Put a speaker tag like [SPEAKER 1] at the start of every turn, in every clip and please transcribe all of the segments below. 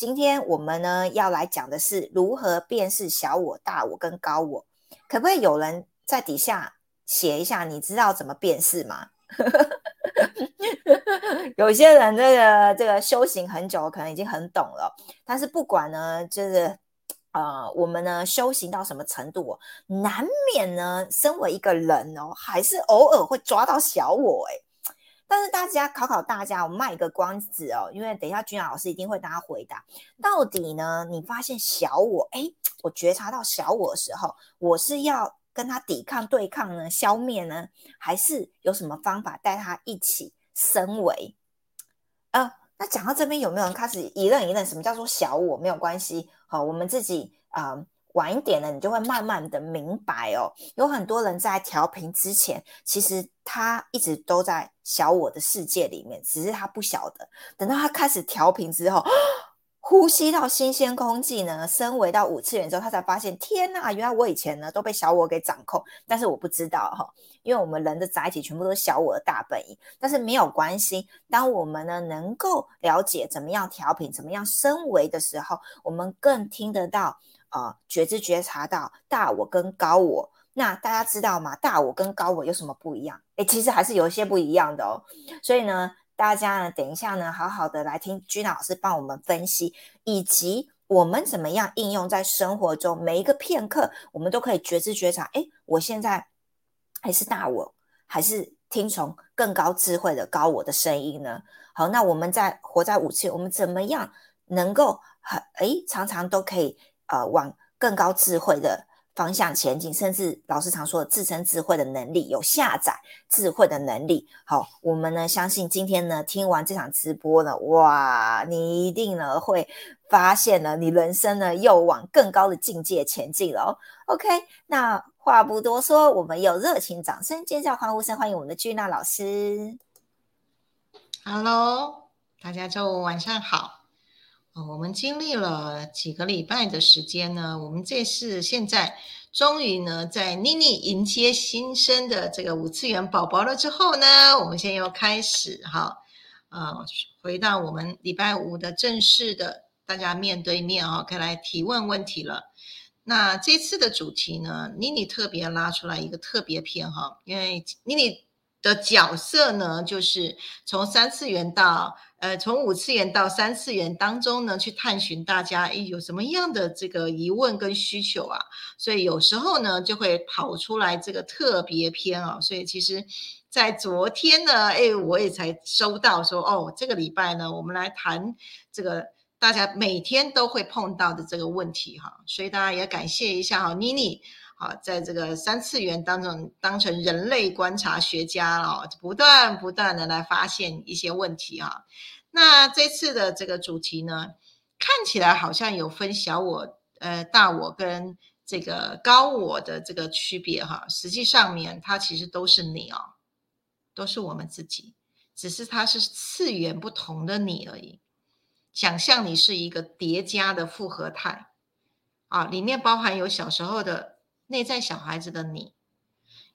[SPEAKER 1] 今天我们呢要来讲的是如何辨识小我、大我跟高我。可不可以有人在底下写一下？你知道怎么辨识吗？有些人这个这个修行很久，可能已经很懂了。但是不管呢，就是呃，我们呢修行到什么程度，难免呢，身为一个人哦，还是偶尔会抓到小我哎。但是大家考考大家，我卖个关子哦，因为等一下君雅老师一定会大家回答。到底呢，你发现小我哎，我觉察到小我的时候，我是要跟他抵抗对抗呢，消灭呢，还是有什么方法带他一起升维？呃，那讲到这边，有没有人开始一愣一愣什么叫做小我？没有关系，好，我们自己啊。晚一点呢，你就会慢慢的明白哦。有很多人在调频之前，其实他一直都在小我的世界里面，只是他不晓得。等到他开始调频之后，呼吸到新鲜空气呢，升维到五次元之后，他才发现，天呐，原来我以前呢都被小我给掌控，但是我不知道哈，因为我们人的载体全部都是小我的大本营。但是没有关系，当我们呢能够了解怎么样调频，怎么样升维的时候，我们更听得到。啊，觉知觉察到大我跟高我，那大家知道吗？大我跟高我有什么不一样？诶，其实还是有一些不一样的哦。所以呢，大家呢，等一下呢，好好的来听君老师帮我们分析，以及我们怎么样应用在生活中，每一个片刻，我们都可以觉知觉察。诶，我现在还是大我，还是听从更高智慧的高我的声音呢？好，那我们在活在五次，我们怎么样能够很诶，常常都可以。呃，往更高智慧的方向前进，甚至老师常说的自身智慧的能力，有下载智慧的能力。好，我们呢相信今天呢听完这场直播呢，哇，你一定呢会发现呢，你人生呢又往更高的境界前进了哦。OK，那话不多说，我们有热情掌声、尖叫、欢呼声，欢迎我们的君娜老师。
[SPEAKER 2] Hello，大家周五晚上好。我们经历了几个礼拜的时间呢，我们这次现在终于呢，在妮妮迎接新生的这个五次元宝宝了之后呢，我们现在又开始哈，呃，回到我们礼拜五的正式的大家面对面哈，可以来提问问题了。那这次的主题呢，妮妮特别拉出来一个特别篇哈，因为妮妮。的角色呢，就是从三次元到呃，从五次元到三次元当中呢，去探寻大家有什么样的这个疑问跟需求啊，所以有时候呢就会跑出来这个特别篇啊，所以其实，在昨天呢，哎，我也才收到说哦，这个礼拜呢，我们来谈这个大家每天都会碰到的这个问题哈，所以大家也感谢一下哈，妮妮。啊，在这个三次元当中，当成人类观察学家哦，不断不断的来发现一些问题啊。那这次的这个主题呢，看起来好像有分小我、呃大我跟这个高我的这个区别哈。实际上面它其实都是你哦，都是我们自己，只是它是次元不同的你而已。想象你是一个叠加的复合态啊，里面包含有小时候的。内在小孩子的你，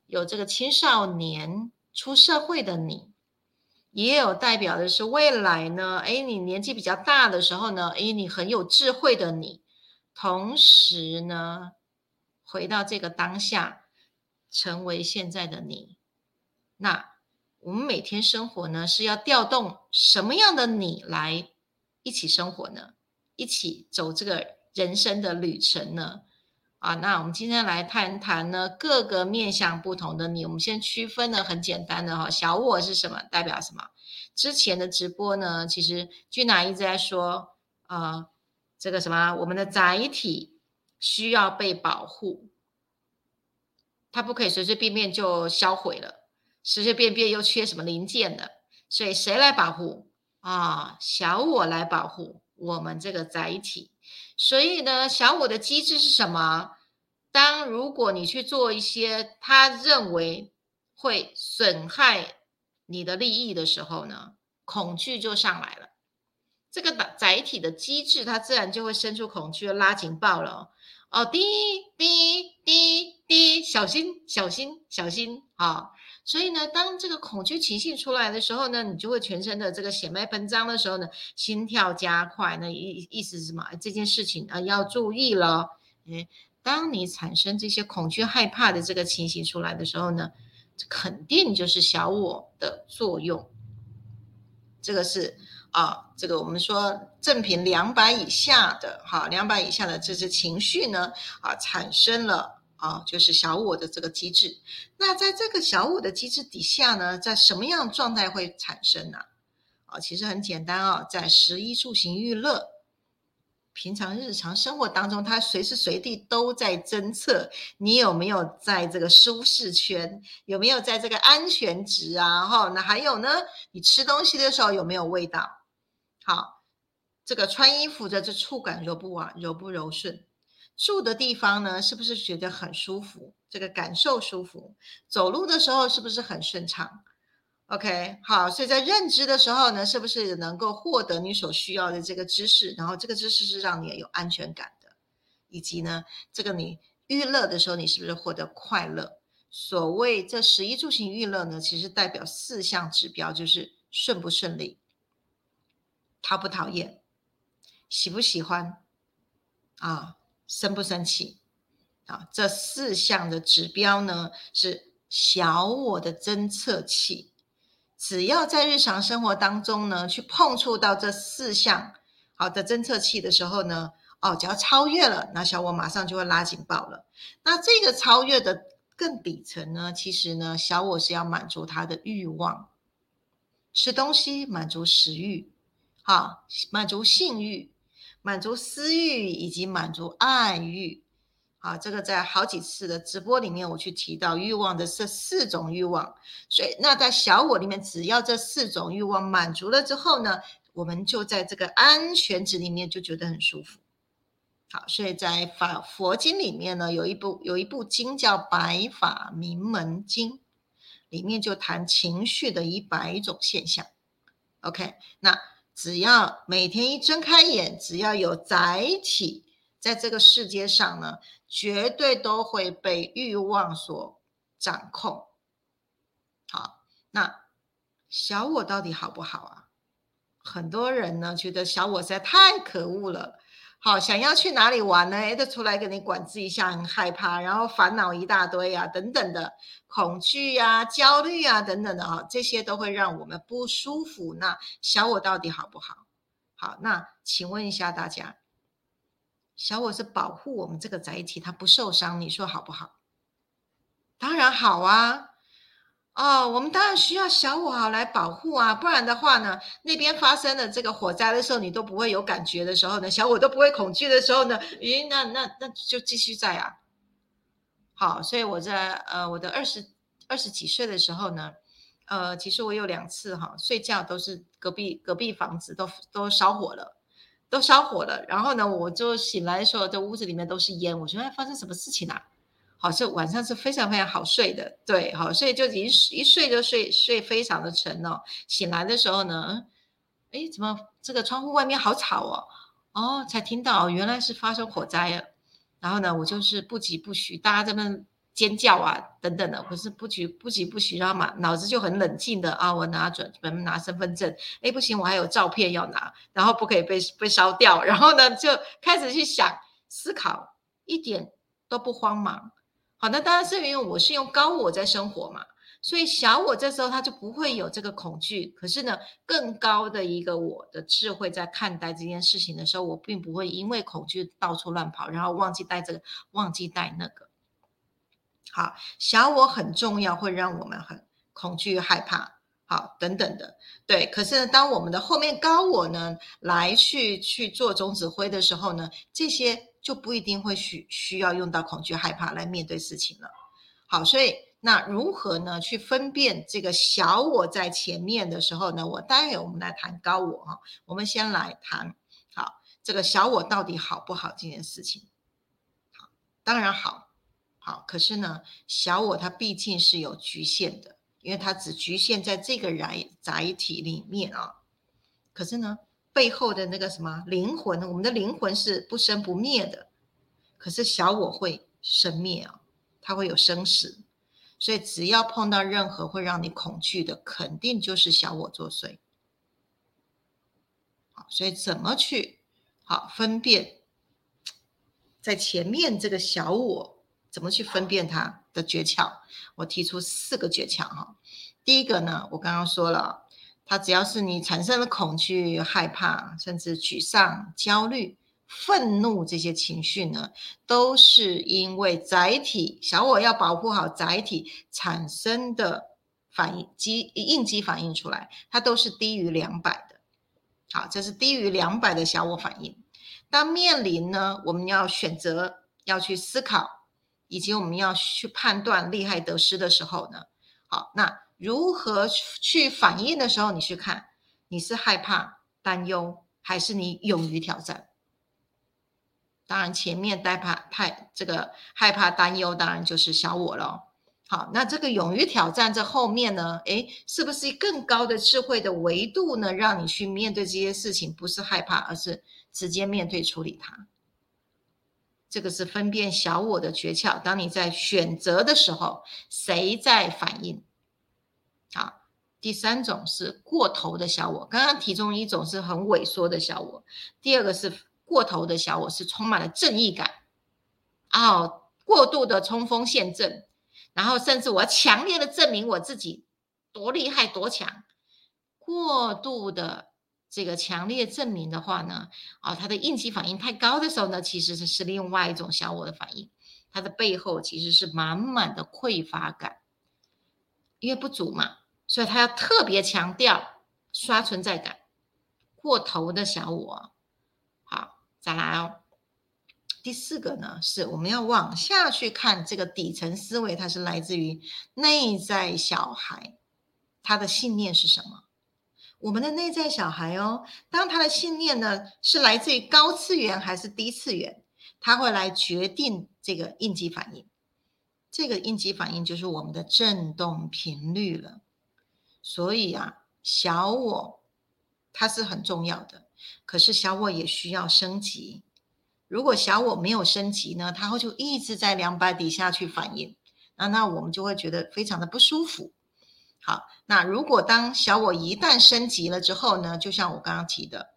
[SPEAKER 2] 有这个青少年出社会的你，也有代表的是未来呢。哎，你年纪比较大的时候呢，哎，你很有智慧的你，同时呢，回到这个当下，成为现在的你。那我们每天生活呢，是要调动什么样的你来一起生活呢？一起走这个人生的旅程呢？啊，那我们今天来谈谈呢，各个面向不同的你。我们先区分呢，很简单的哈，小我是什么，代表什么？之前的直播呢，其实君娜一直在说，啊，这个什么，我们的载体需要被保护，它不可以随随便便就销毁了，随随便便又缺什么零件的，所以谁来保护啊？小我来保护我们这个载体。所以呢，小我的机制是什么？当如果你去做一些他认为会损害你的利益的时候呢，恐惧就上来了。这个载体的机制，它自然就会生出恐惧，拉警报了。哦，滴滴滴滴，小心小心小心啊！所以呢，当这个恐惧情绪出来的时候呢，你就会全身的这个血脉喷张的时候呢，心跳加快。那意意思是什么？这件事情啊要注意了。诶，当你产生这些恐惧、害怕的这个情形出来的时候呢，这肯定就是小我的作用。这个是啊，这个我们说正品两百以下的哈，两百以下的这些情绪呢啊，产生了啊，就是小我的这个机制。那在这个小我的机制底下呢，在什么样状态会产生呢？啊，其实很简单啊，在食衣住行娱乐。平常日常生活当中，他随时随地都在侦测你有没有在这个舒适圈，有没有在这个安全值啊？哈，那还有呢，你吃东西的时候有没有味道？好，这个穿衣服的这触感柔不啊，柔不柔顺？住的地方呢，是不是觉得很舒服？这个感受舒服？走路的时候是不是很顺畅？OK，好，所以在认知的时候呢，是不是能够获得你所需要的这个知识？然后这个知识是让你有安全感的，以及呢，这个你娱乐的时候，你是不是获得快乐？所谓这十一住行娱乐呢，其实代表四项指标，就是顺不顺利，讨不讨厌，喜不喜欢，啊，生不生气，啊，这四项的指标呢，是小我的侦测器。只要在日常生活当中呢，去碰触到这四项好的侦测器的时候呢，哦，只要超越了，那小我马上就会拉警报了。那这个超越的更底层呢，其实呢，小我是要满足他的欲望，吃东西满足食欲，好，满足性欲，满足私欲，以及满足爱欲。啊，这个在好几次的直播里面，我去提到欲望的这四种欲望，所以那在小我里面，只要这四种欲望满足了之后呢，我们就在这个安全值里面就觉得很舒服。好，所以在法佛经里面呢，有一部有一部经叫《白法明门经》，里面就谈情绪的一百种现象。OK，那只要每天一睁开眼，只要有载体。在这个世界上呢，绝对都会被欲望所掌控。好，那小我到底好不好啊？很多人呢觉得小我实在太可恶了。好，想要去哪里玩呢？哎，就出来给你管制一下，很害怕，然后烦恼一大堆啊，等等的恐惧啊、焦虑啊，等等的啊，这些都会让我们不舒服。那小我到底好不好？好，那请问一下大家。小我是保护我们这个载体，它不受伤，你说好不好？当然好啊！哦，我们当然需要小我好来保护啊，不然的话呢，那边发生了这个火灾的时候，你都不会有感觉的时候呢，小我都不会恐惧的时候呢，咦，那那那就继续在啊。好，所以我在呃我的二十二十几岁的时候呢，呃，其实我有两次哈睡觉都是隔壁隔壁房子都都烧火了。都烧火了，然后呢，我就醒来的时候，这屋子里面都是烟。我说：“哎，发生什么事情啊？”好，是晚上是非常非常好睡的，对，好，所以就已经一睡就睡睡非常的沉哦。醒来的时候呢，哎，怎么这个窗户外面好吵哦？哦，才听到原来是发生火灾了。然后呢，我就是不急不徐，大家这边。尖叫啊，等等的，可是不急不急不徐，然后嘛，脑子就很冷静的啊，我拿准准备拿身份证，哎，不行，我还有照片要拿，然后不可以被被烧掉，然后呢，就开始去想思考，一点都不慌忙。好，那当然是因为我是用高我在生活嘛，所以小我这时候他就不会有这个恐惧，可是呢，更高的一个我的智慧在看待这件事情的时候，我并不会因为恐惧到处乱跑，然后忘记带这个，忘记带那个。好，小我很重要，会让我们很恐惧、害怕，好，等等的，对。可是呢，当我们的后面高我呢来去去做总指挥的时候呢，这些就不一定会需需要用到恐惧、害怕来面对事情了。好，所以那如何呢去分辨这个小我在前面的时候呢？我待会我们来谈高我哈，我们先来谈好这个小我到底好不好这件事情。好，当然好。好，可是呢，小我它毕竟是有局限的，因为它只局限在这个载载体里面啊。可是呢，背后的那个什么灵魂，我们的灵魂是不生不灭的。可是小我会生灭啊，它会有生死。所以只要碰到任何会让你恐惧的，肯定就是小我作祟。好，所以怎么去好分辨在前面这个小我怎么去分辨它的诀窍？我提出四个诀窍哈。第一个呢，我刚刚说了，它只要是你产生了恐惧、害怕，甚至沮丧、焦虑。愤怒这些情绪呢，都是因为载体小我要保护好载体产生的反应机应激反应出来，它都是低于两百的。好，这是低于两百的小我反应。当面临呢，我们要选择要去思考，以及我们要去判断利害得失的时候呢，好，那如何去反应的时候，你去看你是害怕、担忧，还是你勇于挑战？当然，前面害怕、太这个害怕、担忧，当然就是小我了。好，那这个勇于挑战，这后面呢？诶，是不是更高的智慧的维度呢？让你去面对这些事情，不是害怕，而是直接面对处理它。这个是分辨小我的诀窍。当你在选择的时候，谁在反应？好，第三种是过头的小我。刚刚其中一种是很萎缩的小我，第二个是。过头的小我是充满了正义感，哦，过度的冲锋陷阵，然后甚至我要强烈的证明我自己多厉害多强。过度的这个强烈证明的话呢，啊，他的应激反应太高的时候呢，其实是是另外一种小我的反应，它的背后其实是满满的匮乏感，因为不足嘛，所以他要特别强调刷存在感。过头的小我。好再来哦，第四个呢，是我们要往下去看这个底层思维，它是来自于内在小孩，他的信念是什么？我们的内在小孩哦，当他的信念呢是来自于高次元还是低次元，他会来决定这个应激反应。这个应激反应就是我们的振动频率了。所以啊，小我它是很重要的。可是小我也需要升级。如果小我没有升级呢，它会就一直在两百底下去反应，那那我们就会觉得非常的不舒服。好，那如果当小我一旦升级了之后呢，就像我刚刚提的，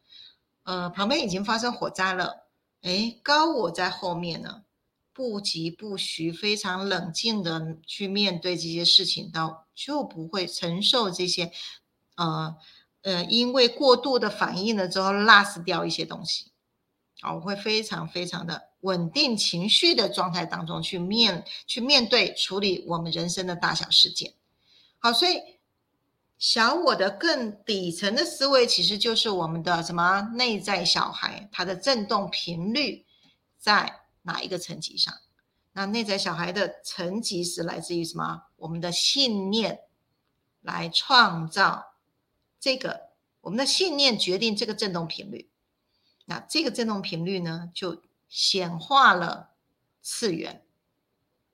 [SPEAKER 2] 呃，旁边已经发生火灾了，诶，高我在后面呢，不急不徐，非常冷静的去面对这些事情，到就不会承受这些，呃。呃，因为过度的反应了之后，lost 掉一些东西，啊，我会非常非常的稳定情绪的状态当中去面去面对处理我们人生的大小事件。好，所以小我的更底层的思维，其实就是我们的什么内在小孩，它的振动频率在哪一个层级上？那内在小孩的层级是来自于什么？我们的信念来创造。这个我们的信念决定这个振动频率，那这个振动频率呢，就显化了次元。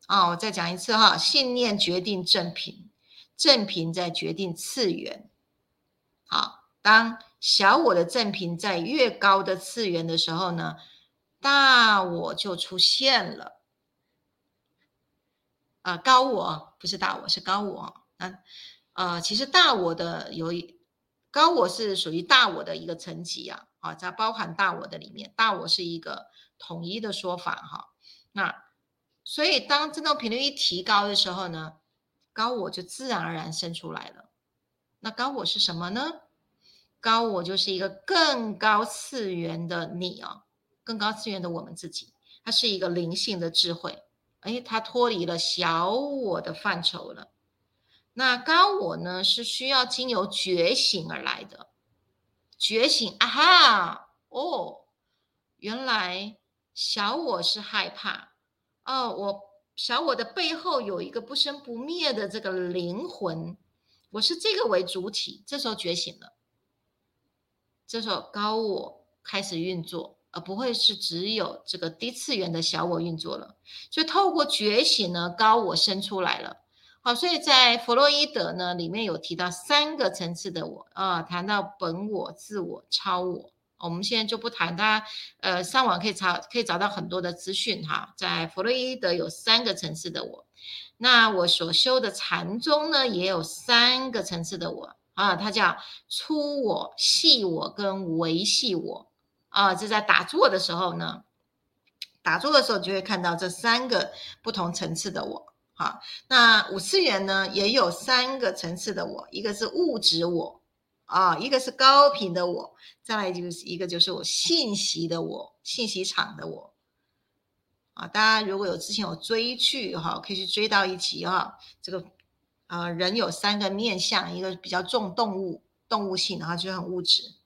[SPEAKER 2] 啊，我再讲一次哈，信念决定正频，正频在决定次元。好，当小我的正频在越高的次元的时候呢，大我就出现了。啊，高我不是大我，是高我。啊，呃，其实大我的有一。高我是属于大我的一个层级啊，啊，在包含大我的里面，大我是一个统一的说法哈。那所以当振动频率一提高的时候呢，高我就自然而然生出来了。那高我是什么呢？高我就是一个更高次元的你啊，更高次元的我们自己，它是一个灵性的智慧，哎，它脱离了小我的范畴了。那高我呢，是需要经由觉醒而来的。觉醒啊哈哦，原来小我是害怕哦，我小我的背后有一个不生不灭的这个灵魂，我是这个为主体。这时候觉醒了，这时候高我开始运作，而不会是只有这个低次元的小我运作了。所以透过觉醒呢，高我生出来了。好，所以在弗洛伊德呢里面有提到三个层次的我啊，谈到本我、自我、超我。我们现在就不谈它，呃，上网可以查，可以找到很多的资讯哈。在弗洛伊德有三个层次的我，那我所修的禅宗呢，也有三个层次的我啊，它叫粗我、细我跟维系我啊。这在打坐的时候呢，打坐的时候就会看到这三个不同层次的我。好，那五次元呢，也有三个层次的我，一个是物质我啊，一个是高频的我，再来就是一个就是我信息的我，信息场的我。啊，大家如果有之前有追剧哈，可以去追到一集哈。这个呃，人有三个面相，一个比较重动物动物性，然后就很物质；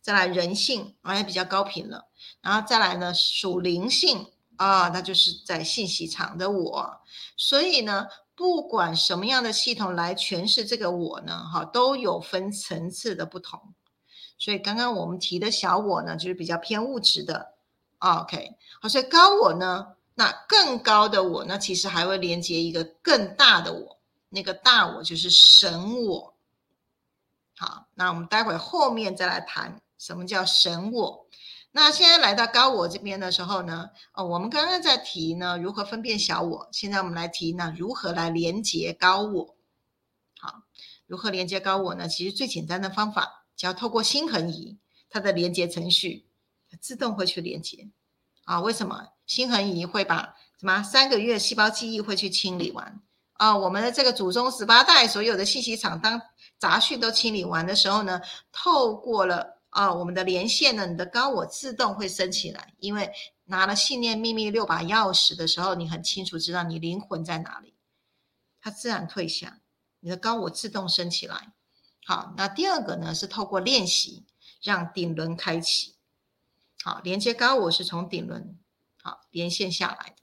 [SPEAKER 2] 再来人性，啊也比较高频了；然后再来呢属灵性啊，那就是在信息场的我。所以呢，不管什么样的系统来诠释这个我呢，哈，都有分层次的不同。所以刚刚我们提的小我呢，就是比较偏物质的。OK，好，所以高我呢？那更高的我，那其实还会连接一个更大的我，那个大我就是神我。好，那我们待会后面再来谈什么叫神我。那现在来到高我这边的时候呢，哦，我们刚刚在提呢如何分辨小我，现在我们来提呢如何来连接高我。好，如何连接高我呢？其实最简单的方法，只要透过心恒仪，它的连接程序，自动会去连接。啊，为什么？心恒仪会把什么三个月细胞记忆会去清理完啊？我们的这个祖宗十八代所有的信息场，当杂讯都清理完的时候呢，透过了啊我们的连线呢，你的高我自动会升起来。因为拿了信念秘密六把钥匙的时候，你很清楚知道你灵魂在哪里，它自然退下，你的高我自动升起来。好，那第二个呢是透过练习让顶轮开启。好，连接高我是从顶轮。好，连线下来的。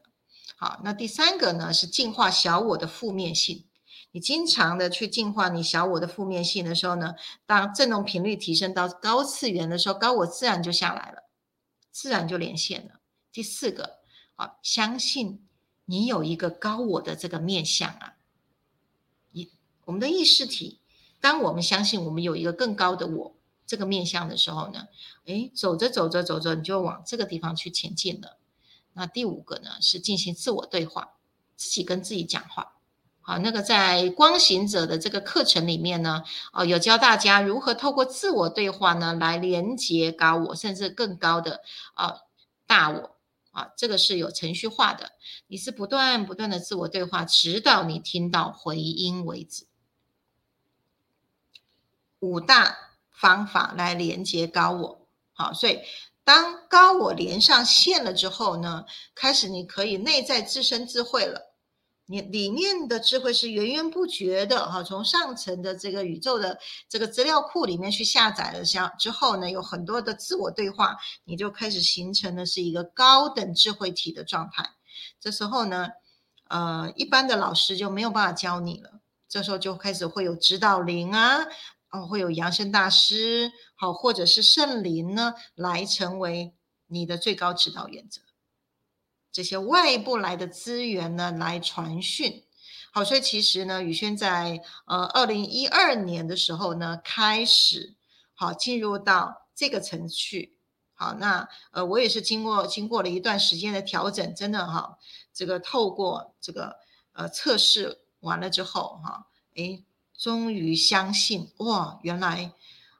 [SPEAKER 2] 好，那第三个呢是净化小我的负面性。你经常的去净化你小我的负面性的时候呢，当振动频率提升到高次元的时候，高我自然就下来了，自然就连线了。第四个，啊，相信你有一个高我的这个面相啊。一，我们的意识体，当我们相信我们有一个更高的我这个面相的时候呢，诶，走着走着走着，你就往这个地方去前进了。那第五个呢是进行自我对话，自己跟自己讲话。好，那个在光行者的这个课程里面呢，哦，有教大家如何透过自我对话呢来连接高我，甚至更高的啊大我啊，这个是有程序化的。你是不断不断的自我对话，直到你听到回音为止。五大方法来连接高我，好，所以。当高我连上线了之后呢，开始你可以内在自身智慧了。你里面的智慧是源源不绝的哈，从上层的这个宇宙的这个资料库里面去下载了下之后呢，有很多的自我对话，你就开始形成的是一个高等智慧体的状态。这时候呢，呃，一般的老师就没有办法教你了。这时候就开始会有指导灵啊。哦，会有扬声大师，好，或者是圣灵呢，来成为你的最高指导原则。这些外部来的资源呢，来传讯。好，所以其实呢，宇轩在呃二零一二年的时候呢，开始好进入到这个程序。好，那呃我也是经过经过了一段时间的调整，真的哈，这个透过这个呃测试完了之后哈，诶。终于相信哇！原来，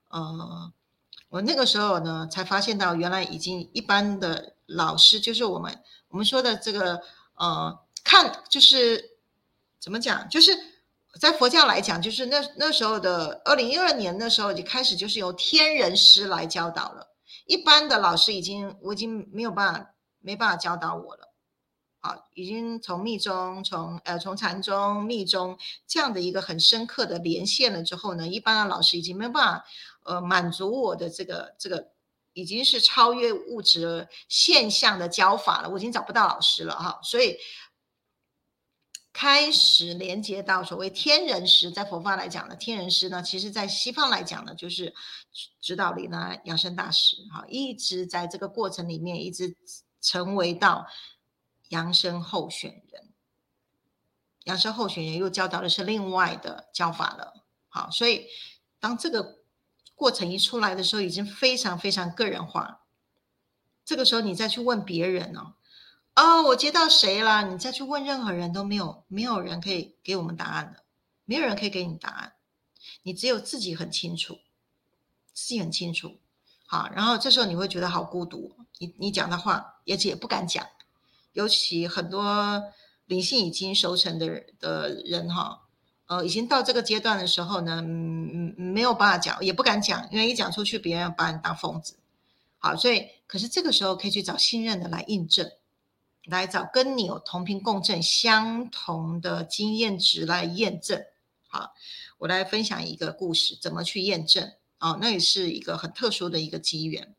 [SPEAKER 2] 呃，我那个时候呢，才发现到原来已经一般的老师，就是我们我们说的这个呃，看就是怎么讲，就是在佛教来讲，就是那那时候的二零一二年那时候就开始，就是由天人师来教导了。一般的老师已经我已经没有办法没办法教导我了。好，已经从密宗，从呃从禅宗、密宗这样的一个很深刻的连线了之后呢，一般的老师已经没有办法呃满足我的这个这个已经是超越物质现象的教法了，我已经找不到老师了哈，所以开始连接到所谓天人师，在佛法来讲呢，天人师呢，其实在西方来讲呢，就是指导力呢养生大师哈，一直在这个过程里面一直成为到。扬生候选人，扬生候选人又教导的是另外的教法了。好，所以当这个过程一出来的时候，已经非常非常个人化。这个时候你再去问别人哦，哦，我接到谁了？你再去问任何人都没有，没有人可以给我们答案的，没有人可以给你答案，你只有自己很清楚，自己很清楚。好，然后这时候你会觉得好孤独，你你讲的话也也不敢讲，尤其很多灵性已经熟成的的人哈，呃，已经到这个阶段的时候呢，嗯嗯，没有办法讲，也不敢讲，因为一讲出去，别人要把你当疯子。好，所以可是这个时候可以去找信任的来印证。来找跟你有同频共振、相同的经验值来验证。好，我来分享一个故事，怎么去验证？哦，那也是一个很特殊的一个机缘。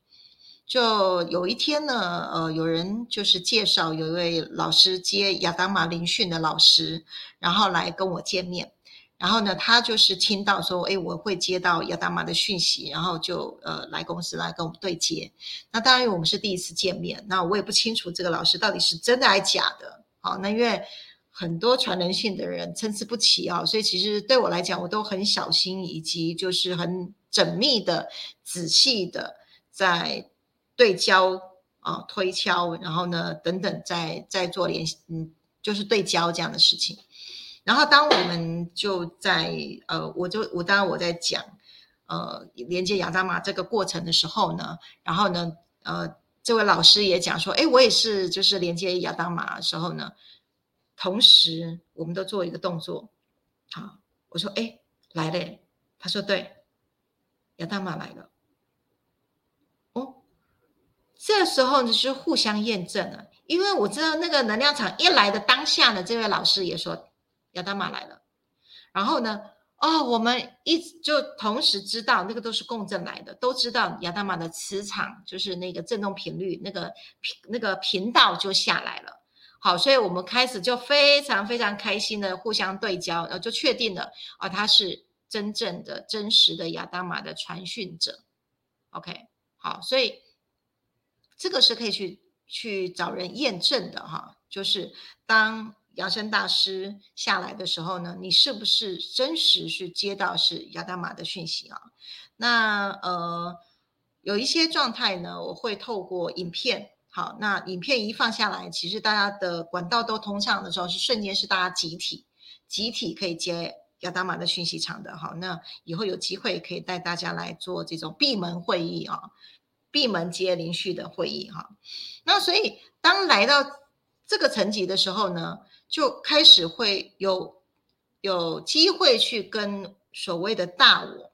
[SPEAKER 2] 就有一天呢，呃，有人就是介绍有一位老师接亚当马灵训的老师，然后来跟我见面。然后呢，他就是听到说，哎，我会接到亚当妈的讯息，然后就呃来公司来跟我们对接。那当然，我们是第一次见面，那我也不清楚这个老师到底是真的还是假的。好，那因为很多传人性的人参差不齐啊，所以其实对我来讲，我都很小心，以及就是很缜密的、仔细的在对焦啊、推敲，然后呢等等，在在做联系，嗯，就是对焦这样的事情。然后，当我们就在呃，我就我当然我在讲呃连接亚当玛这个过程的时候呢，然后呢，呃，这位老师也讲说，哎，我也是就是连接亚当玛的时候呢，同时我们都做一个动作，好，我说，哎，来嘞，他说对，亚当玛来了，哦，这时候呢是互相验证了，因为我知道那个能量场一来的当下呢，这位老师也说。亚当玛来了，然后呢？哦，我们一就同时知道那个都是共振来的，都知道亚当玛的磁场就是那个振动频率，那个频那个频道就下来了。好，所以我们开始就非常非常开心的互相对焦，然后就确定了啊，他是真正的真实的亚当玛的传讯者。OK，好，所以这个是可以去去找人验证的哈，就是当。扬声大师下来的时候呢，你是不是真实是接到是亚当玛的讯息啊？那呃，有一些状态呢，我会透过影片，好，那影片一放下来，其实大家的管道都通畅的时候，是瞬间是大家集体集体可以接亚当玛的讯息场的，好，那以后有机会可以带大家来做这种闭门会议啊，闭门接连续的会议哈。那所以当来到这个层级的时候呢？就开始会有有机会去跟所谓的大我、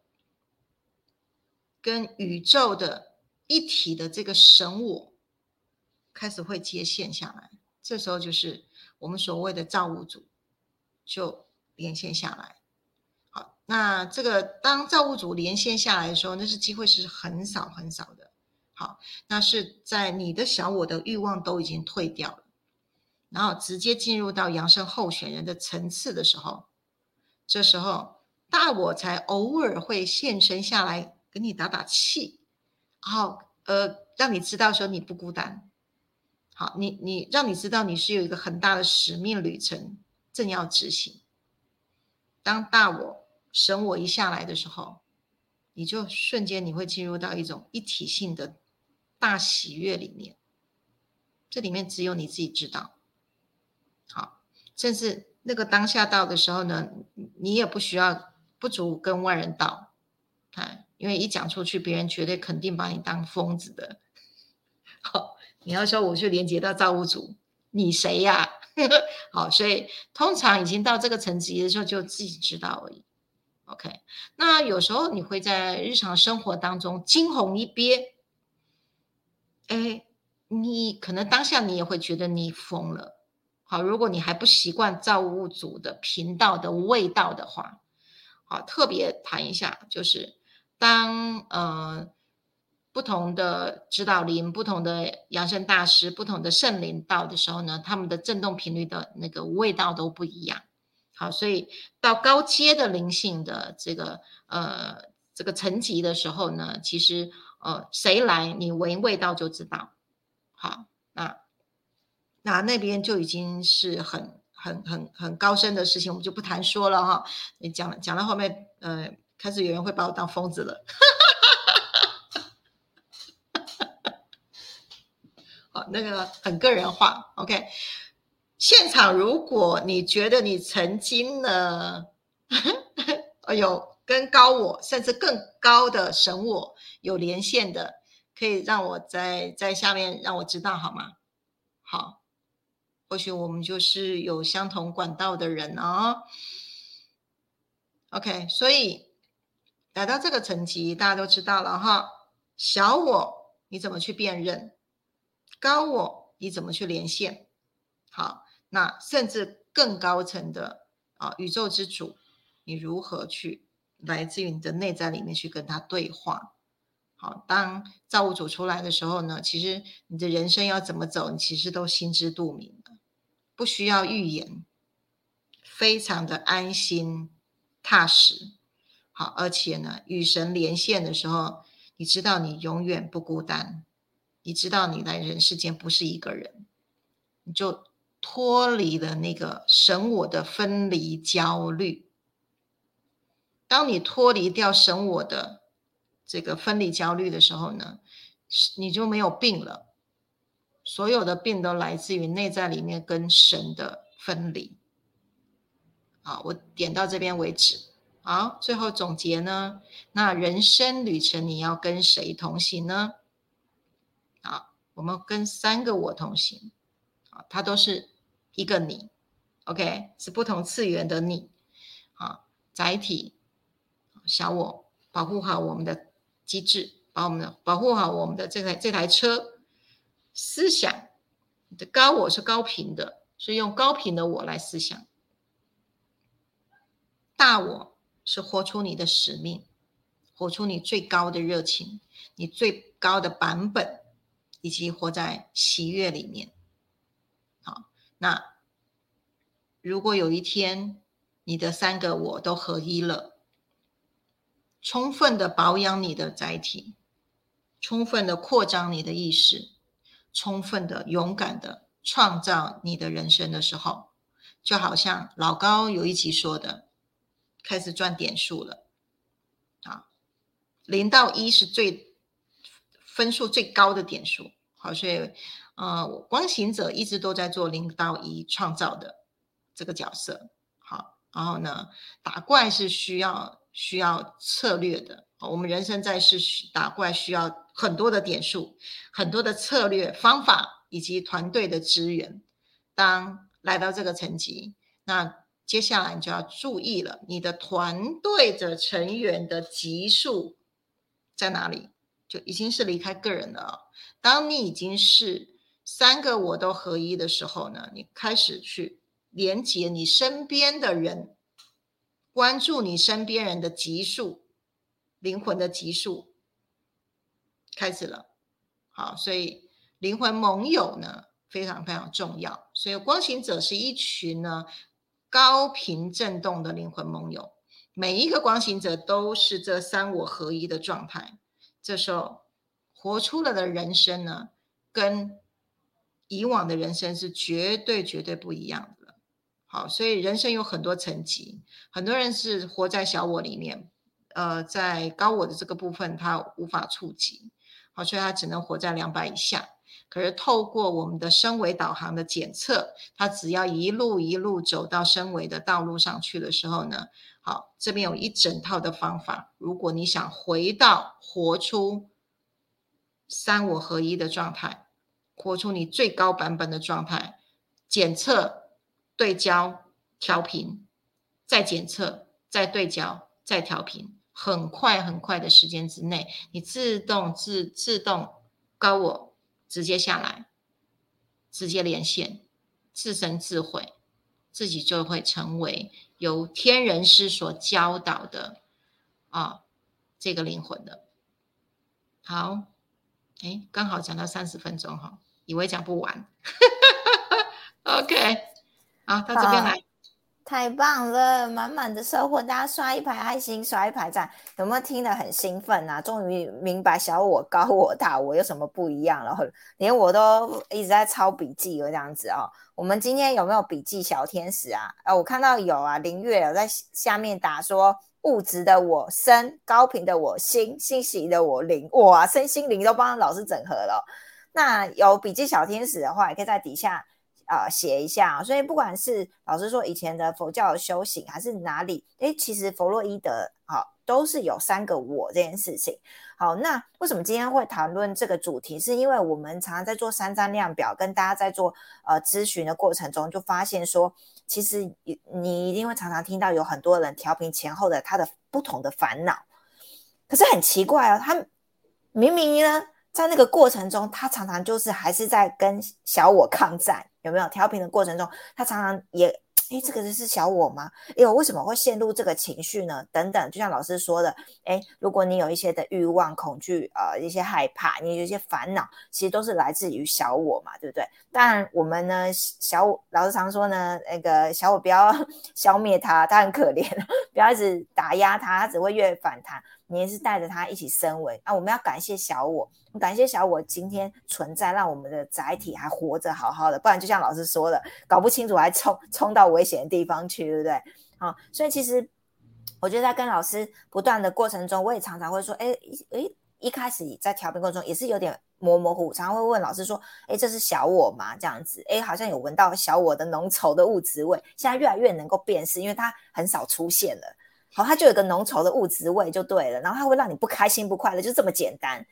[SPEAKER 2] 跟宇宙的一体的这个神我开始会接线下来，这时候就是我们所谓的造物主就连线下来。好，那这个当造物主连线下来的时候，那是机会是很少很少的。好，那是在你的小我的欲望都已经退掉了。然后直接进入到扬升候选人的层次的时候，这时候大我才偶尔会现身下来给你打打气，然后呃让你知道说你不孤单，好，你你让你知道你是有一个很大的使命旅程正要执行。当大我神我一下来的时候，你就瞬间你会进入到一种一体性的大喜悦里面，这里面只有你自己知道。好，甚至那个当下到的时候呢，你也不需要不足跟外人道，哎，因为一讲出去，别人绝对肯定把你当疯子的。好，你要说我去连接到造物主，你谁呀？好，所以通常已经到这个层级的时候，就自己知道而已。OK，那有时候你会在日常生活当中惊鸿一瞥，哎，你可能当下你也会觉得你疯了。好，如果你还不习惯造物主的频道的味道的话，好，特别谈一下，就是当呃不同的指导灵、不同的养生大师、不同的圣灵到的时候呢，他们的振动频率的那个味道都不一样。好，所以到高阶的灵性的这个呃这个层级的时候呢，其实呃谁来你闻味道就知道。好，那。那边就已经是很很很很高深的事情，我们就不谈说了哈。你讲讲到后面，呃，开始有人会把我当疯子了。好，那个很个人化。OK，现场如果你觉得你曾经呢，有跟高我甚至更高的神我有连线的，可以让我在在下面让我知道好吗？好，或许我们就是有相同管道的人哦。OK，所以来到这个层级，大家都知道了哈。小我你怎么去辨认？高我你怎么去连线？好，那甚至更高层的啊，宇宙之主，你如何去来自于你的内在里面去跟他对话？好，当造物主出来的时候呢，其实你的人生要怎么走，你其实都心知肚明，不需要预言，非常的安心。踏实，好，而且呢，与神连线的时候，你知道你永远不孤单，你知道你来人世间不是一个人，你就脱离了那个神我的分离焦虑。当你脱离掉神我的这个分离焦虑的时候呢，你就没有病了。所有的病都来自于内在里面跟神的分离。好，我点到这边为止。好，最后总结呢？那人生旅程你要跟谁同行呢？好，我们跟三个我同行。啊，它都是一个你，OK，是不同次元的你。好，载体小我保护好我们的机制，把我们的保护好我们的这台这台车。思想的高我是高频的，是用高频的我来思想。大我是活出你的使命，活出你最高的热情，你最高的版本，以及活在喜悦里面。好，那如果有一天你的三个我都合一了，充分的保养你的载体，充分的扩张你的意识，充分的勇敢的创造你的人生的时候，就好像老高有一集说的。开始赚点数了，啊，零到一是最分数最高的点数，好，所以，呃，光行者一直都在做零到一创造的这个角色，好，然后呢，打怪是需要需要策略的，我们人生在世打怪需要很多的点数，很多的策略方法以及团队的资源，当来到这个层级，那。接下来你就要注意了，你的团队的成员的级数在哪里？就已经是离开个人了。当你已经是三个我都合一的时候呢，你开始去连接你身边的人，关注你身边人的级数，灵魂的级数开始了。好，所以灵魂盟友呢非常非常重要。所以光行者是一群呢。高频振动的灵魂盟友，每一个光行者都是这三我合一的状态。这时候活出了的人生呢，跟以往的人生是绝对绝对不一样的。好，所以人生有很多层级，很多人是活在小我里面，呃，在高我的这个部分它无法触及，好，所以它只能活在两百以下。可是透过我们的升维导航的检测，它只要一路一路走到升维的道路上去的时候呢，好，这边有一整套的方法。如果你想回到活出三我合一的状态，活出你最高版本的状态，检测、对焦、调频，再检测、再对焦、再调频，很快很快的时间之内，你自动自自动高我。直接下来，直接连线，自生自毁，自己就会成为由天人师所教导的啊，这个灵魂的。好，哎，刚好讲到三十分钟哈，以为讲不完。OK，好，到这边来。
[SPEAKER 1] 太棒了，满满的收获，大家刷一排爱心，刷一排赞，有没有听得很兴奋啊？终于明白小我、高我、大我有什么不一样了，连我都一直在抄笔记了，这样子哦。我们今天有没有笔记小天使啊？啊，我看到有啊，林月有在下面打说，物质的我身，高频的我心，信息的我灵，哇，身心灵都帮老师整合了。那有笔记小天使的话，也可以在底下啊写一下。所以不管是老师说以前的佛教修行，还是哪里，诶，其实弗洛伊德好都是有三个我这件事情。好，那为什么今天会谈论这个主题？是因为我们常常在做三张量表，跟大家在做呃咨询的过程中，就发现说，其实你你一定会常常听到有很多人调频前后的他的不同的烦恼，可是很奇怪哦，他明明呢在那个过程中，他常常就是还是在跟小我抗战，有没有？调频的过程中，他常常也。哎，这个人是小我吗？哎，我为什么会陷入这个情绪呢？等等，就像老师说的，哎，如果你有一些的欲望、恐惧，呃，一些害怕，你有一些烦恼，其实都是来自于小我嘛，对不对？当然，我们呢，小老师常说呢，那个小我不要 消灭它，它很可怜，不要一直打压它，它只会越反弹。你也是带着他一起升维啊！我们要感谢小我，感谢小我今天存在，让我们的载体还活着好好的。不然就像老师说的，搞不清楚还冲冲到危险的地方去，对不对？好，所以其实我觉得在跟老师不断的过程中，我也常常会说，哎哎，一开始在调频过程中也是有点模模糊糊，常常会问老师说，哎，这是小我吗？这样子，哎，好像有闻到小我的浓稠的物质味。现在越来越能够辨识，因为它很少出现了。好，它就有个浓稠的物质味就对了，然后它会让你不开心不快乐，就这么简单。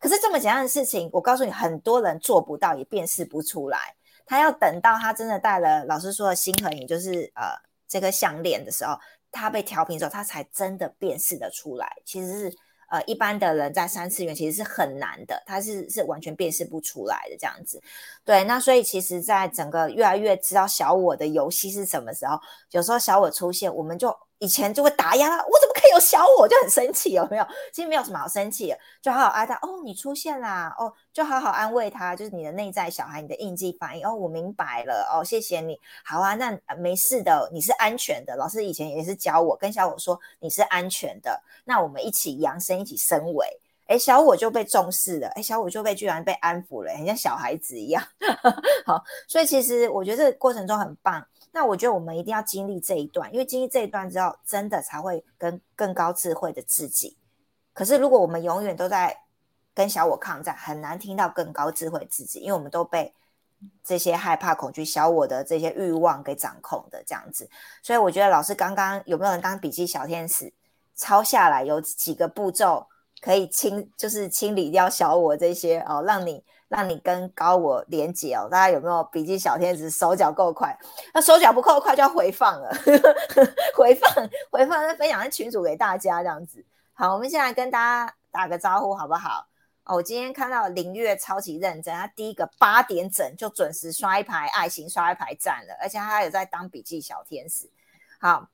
[SPEAKER 1] 可是这么简单的事情，我告诉你，很多人做不到，也辨识不出来。他要等到他真的戴了老师说的心和影，就是呃这个项链的时候，他被调频之后，他才真的辨识的出来。其实是呃一般的人在三次元其实是很难的，他是是完全辨识不出来的这样子。对，那所以其实，在整个越来越知道小我的游戏是什么时候，有时候小我出现，我们就。以前就会打压他，我怎么可以有小我？就很生气，有没有？其实没有什么好生气的，就好好爱他。哦，你出现啦，哦，就好好安慰他，就是你的内在小孩，你的应激反应。哦，我明白了，哦，谢谢你。好啊，那没事的，你是安全的。老师以前也是教我，跟小我说你是安全的。那我们一起扬声，一起升维。哎，小我就被重视了，哎，小我就被居然被安抚了，很像小孩子一样。好，所以其实我觉得这个过程中很棒。那我觉得我们一定要经历这一段，因为经历这一段之后，真的才会跟更高智慧的自己。可是如果我们永远都在跟小我抗战，很难听到更高智慧自己，因为我们都被这些害怕、恐惧、小我的这些欲望给掌控的这样子。所以我觉得老师刚刚有没有人当笔记小天使抄下来，有几个步骤可以清，就是清理掉小我这些哦，让你。让你跟高我连接哦，大家有没有笔记小天使手脚够快？那手脚不够快就要回放了，回放回放再分享在群组给大家这样子。好，我们现在跟大家打个招呼好不好？哦，我今天看到林月超级认真，他第一个八点整就准时刷一排爱心，刷一排赞了，而且他有在当笔记小天使。好，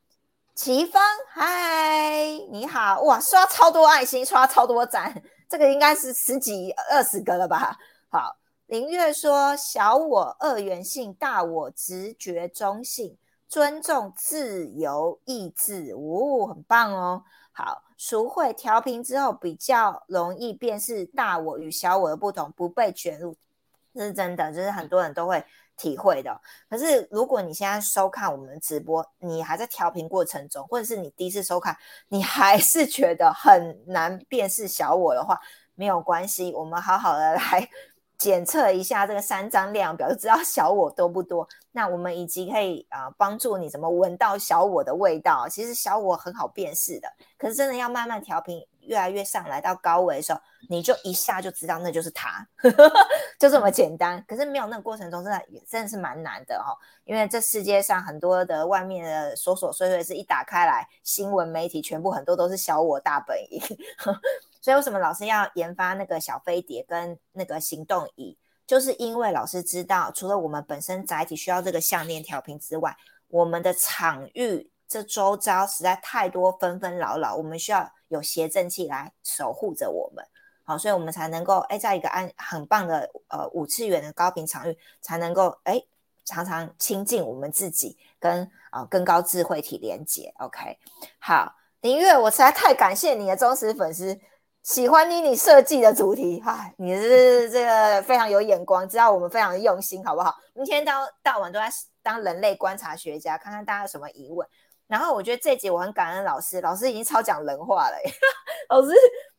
[SPEAKER 1] 齐芳，嗨，你好，哇，刷超多爱心，刷超多赞，这个应该是十几二十个了吧？好，林月说：“小我二元性，大我直觉中性，尊重自由意志，哦，很棒哦。”好，熟会调频之后比较容易辨识大我与小我的不同，不被卷入，这是真的，就是很多人都会体会的。可是如果你现在收看我们的直播，你还在调频过程中，或者是你第一次收看，你还是觉得很难辨识小我的话，没有关系，我们好好的来。检测一下这个三张量表，就知道小我多不多。那我们以及可以啊帮助你怎么闻到小我的味道。其实小我很好辨识的，可是真的要慢慢调频，越来越上来到高维的时候，你就一下就知道那就是他，就这么简单。可是没有那个过程中，真的也真的是蛮难的哈。因为这世界上很多的外面的琐琐碎碎，是一打开来，新闻媒体全部很多都是小我大本营。所以为什么老师要研发那个小飞碟跟那个行动仪？就是因为老师知道，除了我们本身载体需要这个项链调频之外，我们的场域这周遭实在太多纷纷扰扰，我们需要有谐振器来守护着我们。好，所以我们才能够哎，在一个安很棒的呃五次元的高频场域，才能够哎常常亲近我们自己，跟啊更高智慧体连接。OK，好，林月，我实在太感谢你的忠实粉丝。喜欢妮妮设计的主题，嗨，你是这个非常有眼光，知道我们非常用心，好不好？一天到到晚都在当人类观察学家，看看大家有什么疑问。然后我觉得这集我很感恩老师，老师已经超讲人话了，老师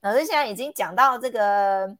[SPEAKER 1] 老师现在已经讲到这个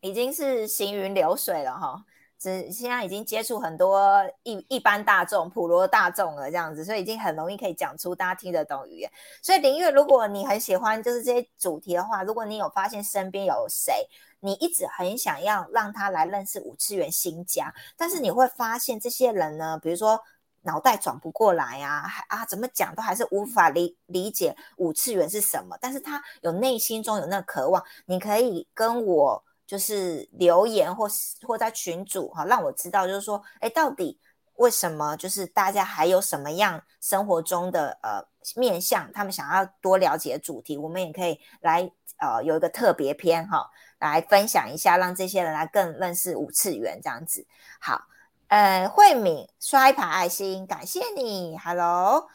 [SPEAKER 1] 已经是行云流水了哈。只现在已经接触很多一一般大众、普罗大众了，这样子，所以已经很容易可以讲出大家听得懂语言。所以林月，如果你很喜欢就是这些主题的话，如果你有发现身边有谁，你一直很想要让他来认识五次元新家，但是你会发现这些人呢，比如说脑袋转不过来啊，还啊怎么讲都还是无法理理解五次元是什么，但是他有内心中有那个渴望，你可以跟我。就是留言或或在群组哈，让我知道，就是说，哎，到底为什么？就是大家还有什么样生活中的呃面向，他们想要多了解主题，我们也可以来呃有一个特别篇哈，来分享一下，让这些人来更认识五次元这样子。好，呃，慧敏刷一排爱心，感谢你，Hello，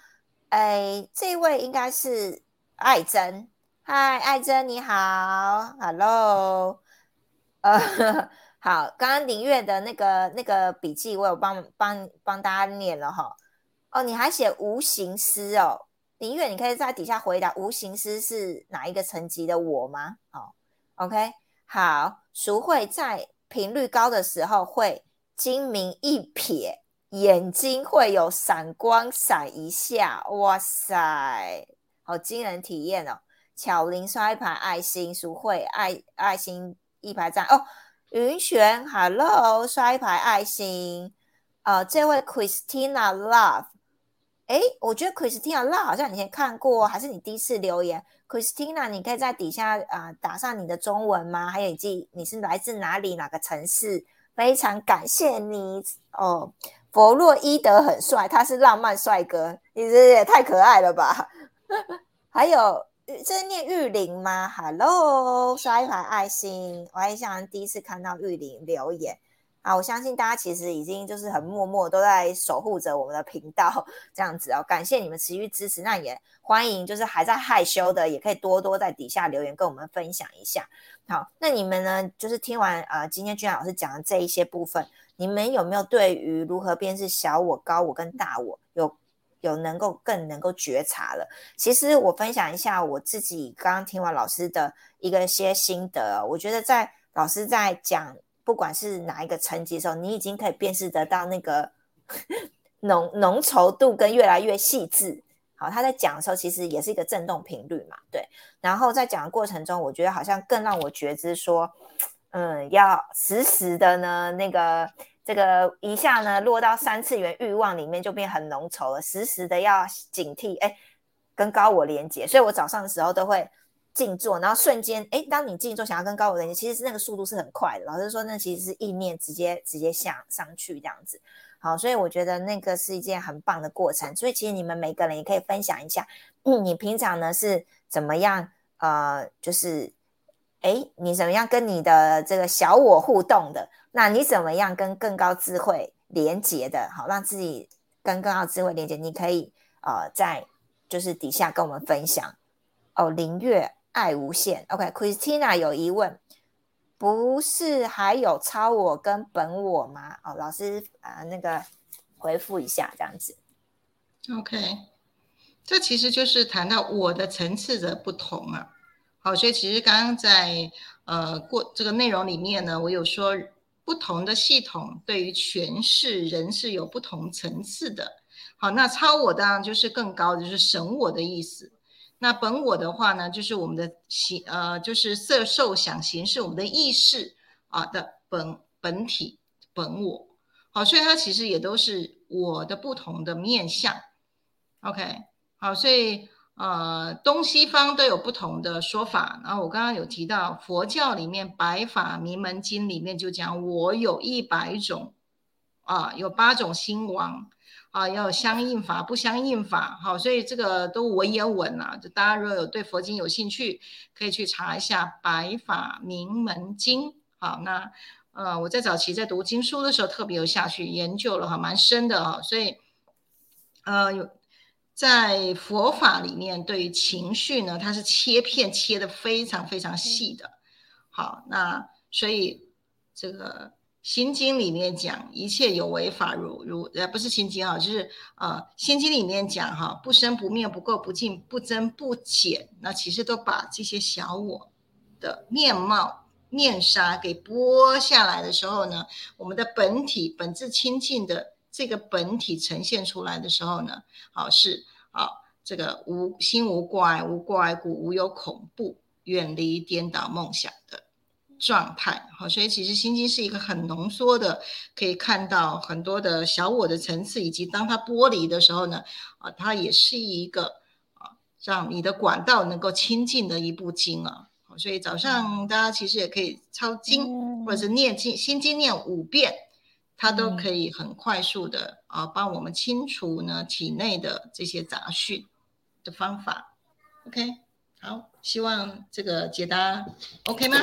[SPEAKER 1] 哎，这位应该是爱珍，嗨，爱珍你好，Hello。呃，好，刚刚林月的那个那个笔记，我有帮帮帮大家念了哈。哦，你还写无形师哦，林月，你可以在底下回答，无形师是哪一个层级的我吗？好，OK，好，熟会在频率高的时候会精明一瞥，眼睛会有闪光闪一下，哇塞，好惊人体验哦。巧玲刷一排爱心，熟会爱爱心。一排赞哦，云璇，Hello，刷一排爱心。呃，这位 Christina Love，哎，我觉得 Christina Love 好像以前看过，还是你第一次留言？Christina，你可以在底下啊打上你的中文吗？还有以及你是来自哪里，哪个城市？非常感谢你哦。弗洛伊德很帅，他是浪漫帅哥，你这也太可爱了吧？还有。这是念玉林吗？Hello，刷一排爱心。我还想第一次看到玉林留言啊！我相信大家其实已经就是很默默都在守护着我们的频道这样子哦。感谢你们持续支持，那也欢迎就是还在害羞的，也可以多多在底下留言跟我们分享一下。好，那你们呢？就是听完呃今天君老师讲的这一些部分，你们有没有对于如何辨识小我、高我跟大我有？有能够更能够觉察了。其实我分享一下我自己刚刚听完老师的一个些心得。我觉得在老师在讲不管是哪一个层级的时候，你已经可以辨识得到那个 浓浓稠度跟越来越细致。好，他在讲的时候其实也是一个振动频率嘛，对。然后在讲的过程中，我觉得好像更让我觉知说，嗯，要时时的呢那个。这个一下呢落到三次元欲望里面就变很浓稠了，时时的要警惕，哎，跟高我连接，所以我早上的时候都会静坐，然后瞬间，哎，当你静坐想要跟高我连接，其实是那个速度是很快的。老师说那其实是意念直接直接下上去这样子，好，所以我觉得那个是一件很棒的过程。所以其实你们每个人也可以分享一下，嗯，你平常呢是怎么样，呃，就是，哎，你怎么样跟你的这个小我互动的？那你怎么样跟更高智慧连接的？好，让自己跟更高智慧连接，你可以呃在就是底下跟我们分享哦。林月爱无限，OK，Christina 有疑问，不是还有超我跟本我吗？哦，老师啊，那个回复一下这样子。
[SPEAKER 2] OK，这其实就是谈到我的层次的不同啊。好，所以其实刚刚在呃过这个内容里面呢，我有说。不同的系统对于诠释人是有不同层次的。好，那超我当然就是更高的，就是神我的意思。那本我的话呢，就是我们的形呃，就是色受想行识，我们的意识啊的本本体本我。好，所以它其实也都是我的不同的面相。OK，好，所以。呃，东西方都有不同的说法。然后我刚刚有提到佛教里面《白法名门经》里面就讲，我有一百种，啊，有八种兴亡，啊，要相应法、不相应法。好，所以这个都文言文啊，就大家如果有对佛经有兴趣，可以去查一下《白法名门经》。好，那呃，我在早期在读经书的时候，特别有下去研究了哈，蛮深的哈。所以，呃，有。在佛法里面，对于情绪呢，它是切片切的非常非常细的。好，那所以这个心经里面讲，一切有为法如如，呃，不是心经啊，就是呃，心经里面讲哈，不生不灭，不垢不净，不增不减。那其实都把这些小我的面貌面纱给剥下来的时候呢，我们的本体本质清净的这个本体呈现出来的时候呢，好是好这个无心无挂碍，无挂碍故无有恐怖，远离颠倒梦想的状态。好，所以其实心经是一个很浓缩的，可以看到很多的小我的层次，以及当它剥离的时候呢，啊，它也是一个啊，让你的管道能够清净的一部经啊。所以早上大家其实也可以抄经，或者是念经，心经念五遍，它都可以很快速的啊，帮我们清除呢体内的这些杂讯的方法。OK，好，希望这个解答 OK 吗？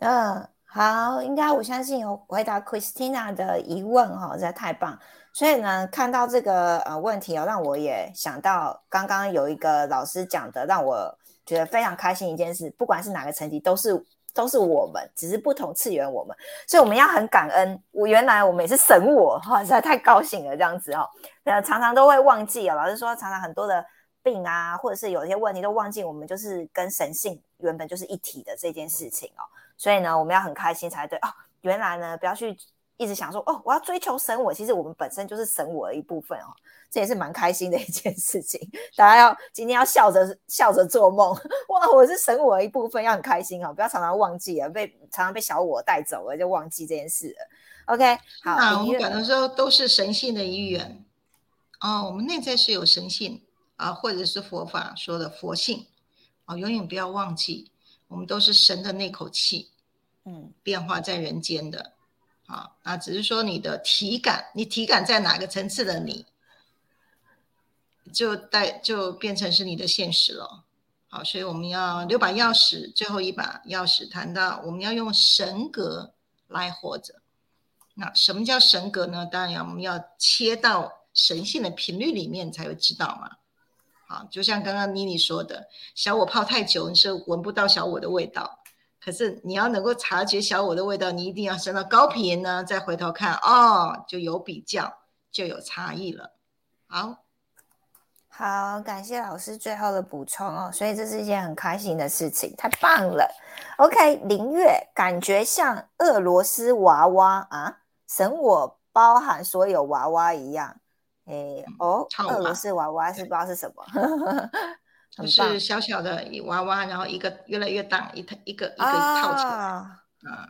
[SPEAKER 1] 嗯，好，应该我相信有回答 Christina 的疑问哈，实在太棒。所以呢，看到这个呃问题哦，让我也想到刚刚有一个老师讲的，让我。觉得非常开心一件事，不管是哪个层级，都是都是我们，只是不同次元我们，所以我们要很感恩。我原来我们也是神我哈，实在太高兴了这样子哦。呃，常常都会忘记哦，老师说常常很多的病啊，或者是有一些问题都忘记，我们就是跟神性原本就是一体的这件事情哦。所以呢，我们要很开心才对哦。原来呢，不要去一直想说哦，我要追求神我，其实我们本身就是神我的一部分哦。这也是蛮开心的一件事情，大家要今天要笑着笑着做梦哇！我是神我的一部分，要很开心哦，不要常常忘记了，被常常被小我带走了，就忘记这件事了。OK，好，
[SPEAKER 2] 我们感的时候都是神性的一员哦，我们内在是有神性啊，或者是佛法说的佛性啊，永远不要忘记，我们都是神的那口气，嗯，变化在人间的啊，那只是说你的体感，你体感在哪个层次的你？就带就变成是你的现实了，好，所以我们要六把钥匙，最后一把钥匙谈到我们要用神格来活着。那什么叫神格呢？当然我们要切到神性的频率里面才会知道嘛。好，就像刚刚妮妮说的，小我泡太久，你是闻不到小我的味道。可是你要能够察觉小我的味道，你一定要升到高频呢，再回头看，哦，就有比较，就有差异了。好。
[SPEAKER 1] 好，感谢老师最后的补充哦，所以这是一件很开心的事情，太棒了。OK，林月感觉像俄罗斯娃娃啊，神我包含所有娃娃一样。哎哦，俄罗斯娃娃是不知道是什么，
[SPEAKER 2] 是小小的娃娃，然后一个越来越大，一一个一个套起来。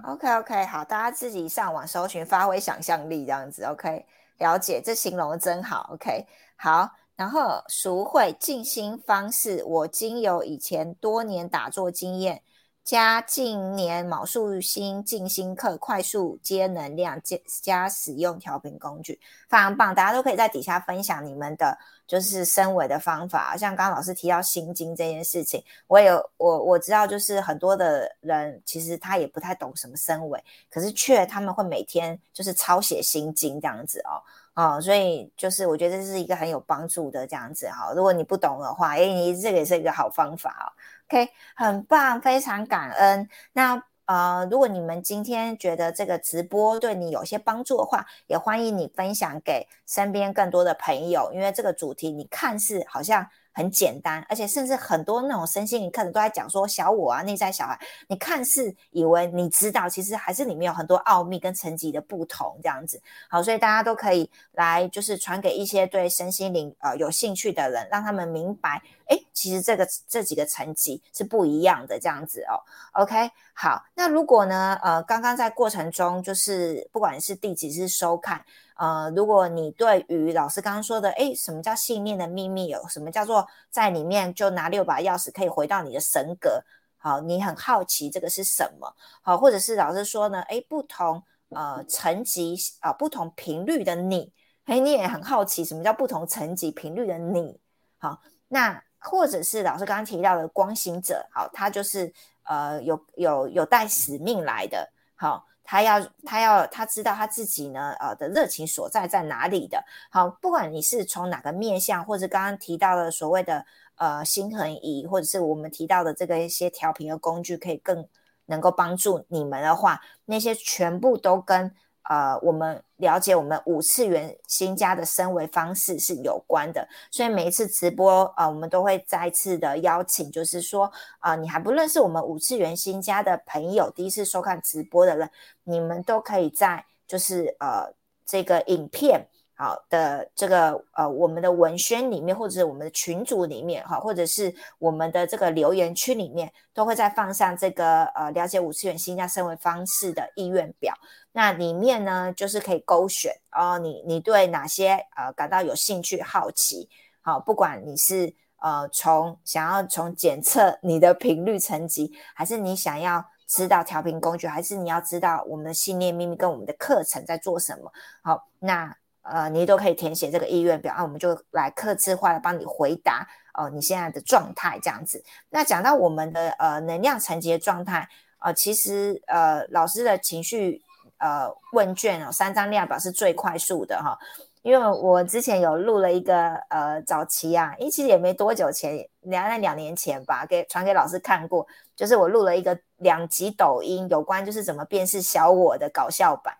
[SPEAKER 1] OK OK，好，大家自己上网搜寻，发挥想象力这样子。OK，了解，这形容的真好。OK，好。然后熟会静心方式，我经由以前多年打坐经验，加近年卯数星静心课，快速接能量，加加使用调频工具，非常棒！大家都可以在底下分享你们的，就是升维的方法。像刚刚老师提到心经这件事情，我有我我知道，就是很多的人其实他也不太懂什么升维，可是却他们会每天就是抄写心经这样子哦。哦，所以就是我觉得这是一个很有帮助的这样子哈。如果你不懂的话，哎，你这个也是一个好方法哦。OK，很棒，非常感恩。那呃，如果你们今天觉得这个直播对你有些帮助的话，也欢迎你分享给身边更多的朋友，因为这个主题你看似好像。很简单，而且甚至很多那种身心灵课程都在讲说小我啊、内在小孩，你看似以为你知道，其实还是里面有很多奥秘跟层级的不同这样子。好，所以大家都可以来，就是传给一些对身心灵呃有兴趣的人，让他们明白，哎，其实这个这几个层级是不一样的这样子哦。OK，好，那如果呢，呃，刚刚在过程中，就是不管是第几次收看。呃，如果你对于老师刚刚说的，哎，什么叫信念的秘密？有什么叫做在里面就拿六把钥匙可以回到你的神格？好，你很好奇这个是什么？好，或者是老师说呢？哎，不同呃层级啊，不同频率的你，哎，你也很好奇什么叫不同层级频率的你？好，那或者是老师刚刚提到的光行者，好，他就是呃有有有带使命来的，好。他要，他要，他知道他自己呢，呃的热情所在在哪里的。好，不管你是从哪个面向，或者刚刚提到的所谓的呃心衡仪，或者是我们提到的这个一些调频的工具，可以更能够帮助你们的话，那些全部都跟呃，我们了解我们五次元新家的升维方式是有关的，所以每一次直播啊，我们都会再次的邀请，就是说啊，你还不认识我们五次元新家的朋友，第一次收看直播的人，你们都可以在就是呃这个影片。好的，这个呃，我们的文宣里面，或者我们的群组里面，哈，或者是我们的这个留言区里面，都会再放上这个呃，了解五次元新加生活方式的意愿表。那里面呢，就是可以勾选哦，你你对哪些呃感到有兴趣、好奇？好，不管你是呃从想要从检测你的频率层级，还是你想要知道调频工具，还是你要知道我们的信念秘密跟我们的课程在做什么？好，那。呃，你都可以填写这个意愿表啊，我们就来刻字化的帮你回答哦，你现在的状态这样子。那讲到我们的呃能量层级的状态呃，其实呃老师的情绪呃问卷哦，三张量表是最快速的哈，因为我之前有录了一个呃早期啊，因为其实也没多久前两在两年前吧，给传给老师看过，就是我录了一个两集抖音有关就是怎么辨识小我的搞笑版。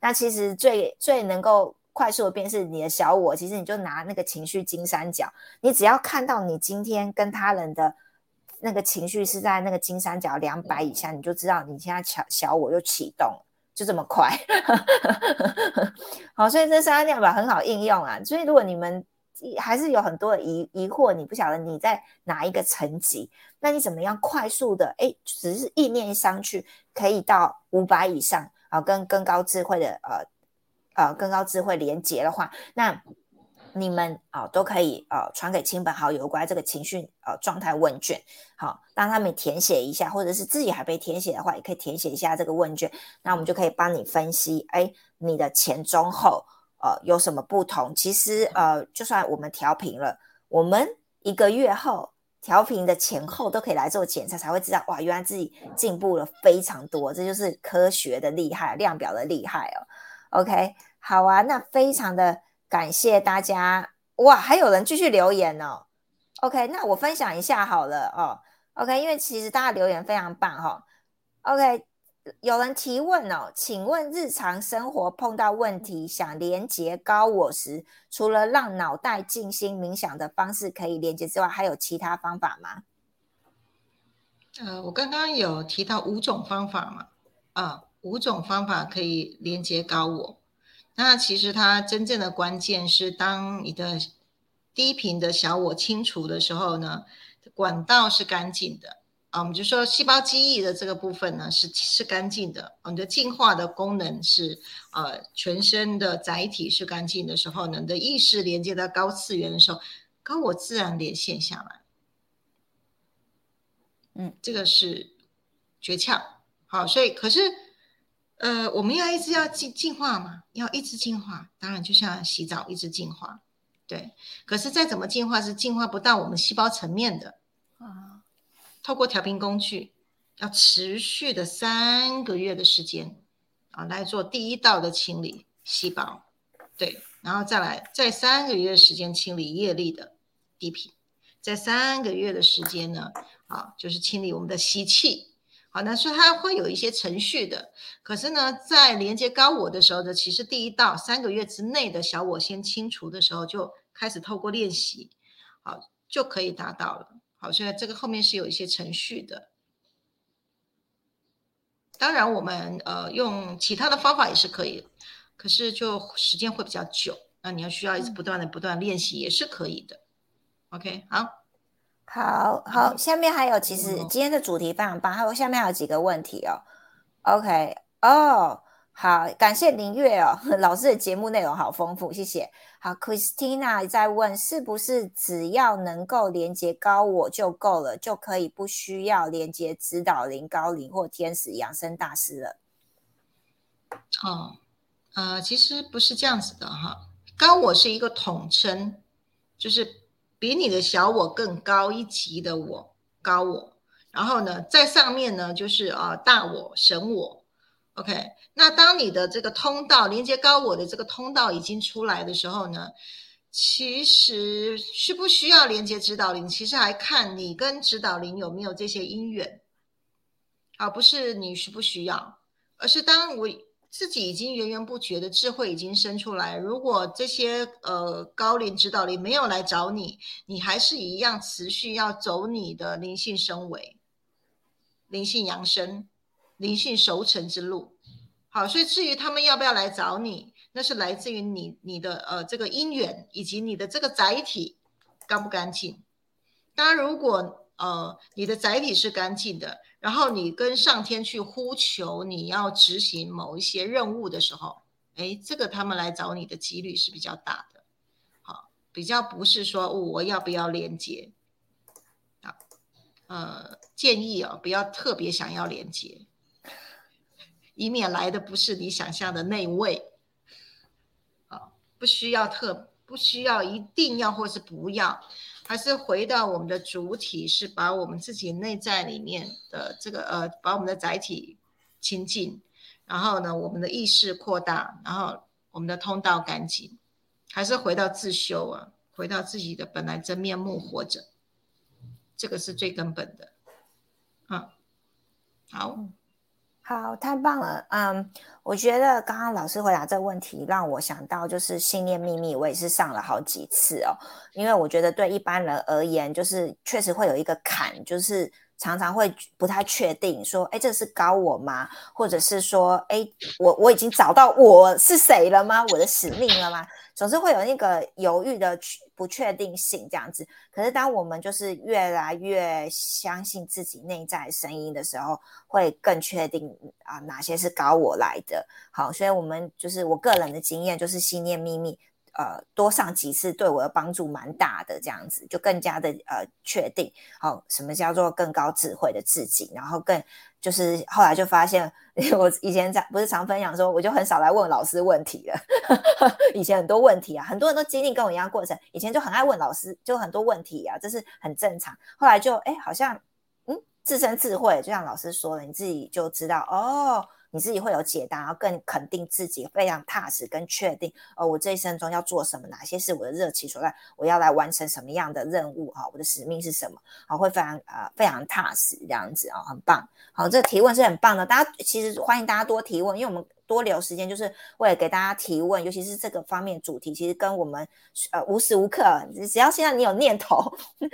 [SPEAKER 1] 那其实最最能够快速的辨识你的小我，其实你就拿那个情绪金三角，你只要看到你今天跟他人的那个情绪是在那个金三角两百以下，你就知道你现在小小我又启动，就这么快。好，所以这三个量表很好应用啊。所以如果你们还是有很多疑疑惑，你不晓得你在哪一个层级，那你怎么样快速的哎，只是意念上去可以到五百以上啊，跟更高智慧的呃。呃，更高智慧连接的话，那你们啊都可以呃传给亲朋好友关于这个情绪呃状态问卷，好，让他们填写一下，或者是自己还没填写的话，也可以填写一下这个问卷，那我们就可以帮你分析，哎，你的前中后呃有什么不同？其实呃，就算我们调频了，我们一个月后调频的前后都可以来做检测，才会知道哇，原来自己进步了非常多，这就是科学的厉害，量表的厉害哦。OK，好啊，那非常的感谢大家哇，还有人继续留言哦。OK，那我分享一下好了哦。OK，因为其实大家留言非常棒哈。OK，有人提问哦，请问日常生活碰到问题想连接高我时，除了让脑袋静心冥想的方式可以连接之外，还有其他方法吗？
[SPEAKER 2] 呃，我刚刚有提到五种方法嘛，啊。五种方法可以连接高我，那其实它真正的关键是，当你的低频的小我清除的时候呢，管道是干净的啊。我们就说细胞记忆的这个部分呢是是干净的，我们的进化的功能是呃全身的载体是干净的时候呢，你的意识连接到高次元的时候，高我自然连线下来。嗯，这个是诀窍。好，所以可是。呃，我们要一直要进进化嘛，要一直进化，当然就像洗澡一直进化，对。可是再怎么进化是进化不到我们细胞层面的啊。透过调频工具，要持续的三个月的时间啊，来做第一道的清理细胞，对，然后再来再三个月的时间清理业力的低频，在三个月的时间呢，啊，就是清理我们的吸气。好，那所以它会有一些程序的，可是呢，在连接高我的时候呢，其实第一道三个月之内的小我先清除的时候，就开始透过练习，好就可以达到了。好，所以这个后面是有一些程序的。当然，我们呃用其他的方法也是可以，可是就时间会比较久，那你要需要一直不断的不断练习也是可以的。OK，好。
[SPEAKER 1] 好好，下面还有，其实今天的主题非常棒，还有下面还有几个问题哦。OK，哦，好，感谢林月哦，老师的节目内容好丰富，谢谢。好，Christina 在问，是不是只要能够连接高我就够了，就可以不需要连接指导灵、高灵或天使、养生大师了？
[SPEAKER 2] 哦，呃，其实不是这样子的哈，高我是一个统称，就是。比你的小我更高一级的我，高我，然后呢，在上面呢就是啊大我神我，OK。那当你的这个通道连接高我的这个通道已经出来的时候呢，其实需不需要连接指导灵？其实还看你跟指导灵有没有这些因缘，而不是你需不需要，而是当我自己已经源源不绝的智慧已经生出来。如果这些呃高龄指导灵没有来找你，你还是一样持续要走你的灵性升维、灵性扬升、灵性熟成之路。好，所以至于他们要不要来找你，那是来自于你你的呃这个因缘以及你的这个载体干不干净。当然，如果呃你的载体是干净的。然后你跟上天去呼求，你要执行某一些任务的时候，哎，这个他们来找你的几率是比较大的，好，比较不是说我要不要连接，啊，呃，建议哦，不要特别想要连接，以免来的不是你想象的那位，啊，不需要特，不需要一定要或是不要。还是回到我们的主体，是把我们自己内在里面的这个呃，把我们的载体清净，然后呢，我们的意识扩大，然后我们的通道干净，还是回到自修啊，回到自己的本来真面目活着，这个是最根本的。嗯，好。
[SPEAKER 1] 好，太棒了，嗯，我觉得刚刚老师回答这个问题，让我想到就是信念秘密，我也是上了好几次哦，因为我觉得对一般人而言，就是确实会有一个坎，就是常常会不太确定，说，哎，这是高我吗？或者是说，哎，我我已经找到我是谁了吗？我的使命了吗？总是会有那个犹豫的不确定性这样子，可是当我们就是越来越相信自己内在声音的时候，会更确定啊哪些是高我来的。好，所以我们就是我个人的经验，就是信念秘密，呃，多上几次对我的帮助蛮大的，这样子就更加的呃确定，好，什么叫做更高智慧的自己，然后更。就是后来就发现，我以前在不是常分享说，我就很少来问老师问题了。以前很多问题啊，很多人都经历跟我一样过程。以前就很爱问老师，就很多问题啊，这是很正常。后来就哎，好像嗯，自身智慧，就像老师说了，你自己就知道哦。你自己会有解答，然后更肯定自己，非常踏实跟确定。哦，我这一生中要做什么？哪些是我的热情所在？我要来完成什么样的任务？哈，我的使命是什么？好，会非常呃非常踏实这样子啊，很棒。好，这提问是很棒的，大家其实欢迎大家多提问，因为我们。多留时间，就是为了给大家提问，尤其是这个方面主题，其实跟我们呃无时无刻，只要现在你有念头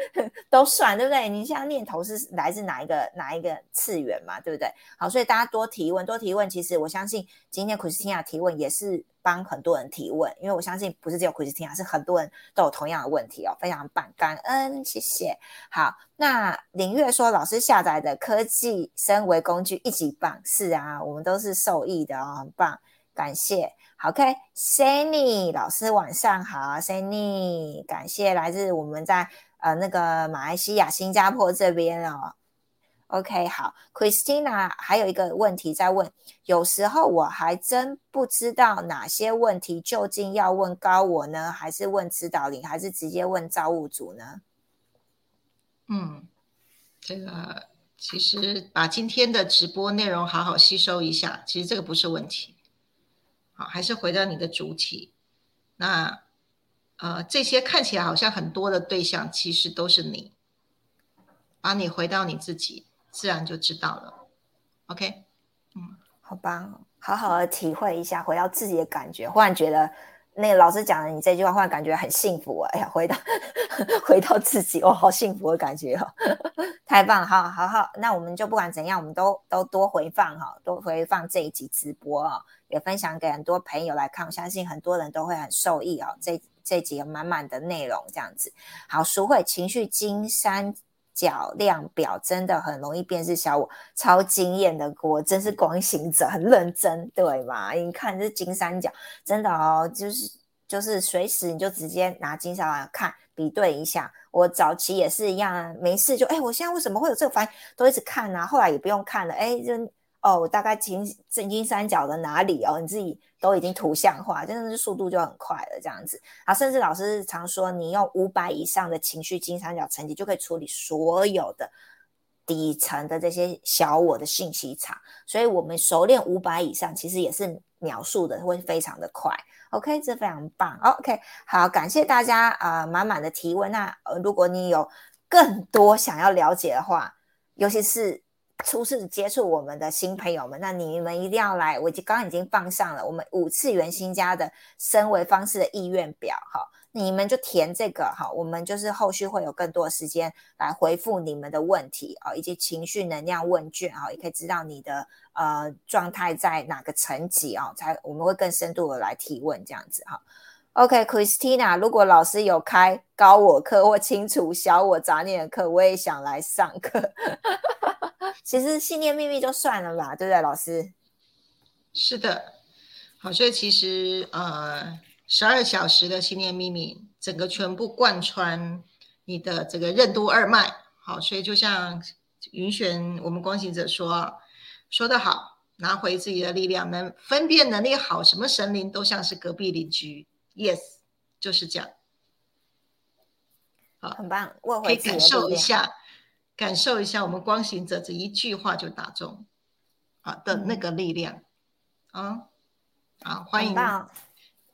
[SPEAKER 1] 都算，对不对？你现在念头是来自哪一个哪一个次元嘛，对不对？好，所以大家多提问，多提问，其实我相信今天 Christina 提问也是。帮很多人提问，因为我相信不是只有 Christina，是很多人都有同样的问题哦，非常棒，感恩，谢谢。好，那林月说老师下载的科技升维工具一级棒，是啊，我们都是受益的哦，很棒，感谢。，OK，Sunny 老师晚上好，Sunny，感谢来自我们在呃那个马来西亚、新加坡这边哦。OK，好，Christina 还有一个问题在问，有时候我还真不知道哪些问题究竟要问高我呢，还是问指导灵，还是直接问造物主呢？
[SPEAKER 2] 嗯，这个其实把今天的直播内容好好吸收一下，其实这个不是问题。好，还是回到你的主体。那呃，这些看起来好像很多的对象，其实都是你，把你回到你自己。自然就知道了，OK，
[SPEAKER 1] 嗯，好吧，好好的体会一下，回到自己的感觉，忽然觉得那个老师讲的你这句话，忽然感觉很幸福哎呀，回到 回到自己，哦，好幸福的感觉哦，太棒了，好好好，那我们就不管怎样，我们都都多回放哈，多回放这一集直播哦，也分享给很多朋友来看，我相信很多人都会很受益哦，这这几个满满的内容这样子，好，赎回情绪金山。角量表真的很容易辨识小我，超惊艳的，我真是光行者，很认真，对吗？你看这金三角，真的哦，就是就是随时你就直接拿金三角看比对一下。我早期也是一样，没事就哎，我现在为什么会有这个反应？都一直看啊，后来也不用看了，哎，就。哦，我大概金正金三角的哪里哦？你自己都已经图像化，真的是速度就很快了，这样子啊。甚至老师常说，你用五百以上的情绪金三角层级，就可以处理所有的底层的这些小我的信息场。所以，我们熟练五百以上，其实也是描述的会非常的快。OK，这非常棒。OK，好，感谢大家啊，满满的提问。那呃，如果你有更多想要了解的话，尤其是。初次接触我们的新朋友们，那你们一定要来，我已经刚刚已经放上了我们五次元新家的升维方式的意愿表，哈，你们就填这个，哈，我们就是后续会有更多的时间来回复你们的问题，啊，以及情绪能量问卷，啊，也可以知道你的呃状态在哪个层级，哦，才我们会更深度的来提问，这样子，哈。OK，Christina，如果老师有开高我课或清除小我杂念的课，我也想来上课。其实信念秘密就算了吧，对不对，老师？
[SPEAKER 2] 是的，好，所以其实呃，十二小时的信念秘密，整个全部贯穿你的这个任督二脉。好，所以就像云玄我们光行者说说的好，拿回自己的力量，能分辨能力好，什么神灵都像是隔壁邻居。Yes，就是这样。
[SPEAKER 1] 好，很棒。我
[SPEAKER 2] 可以感受一下，感受一下我们光行者这一句话就打中，啊的那个力量。啊，好，欢迎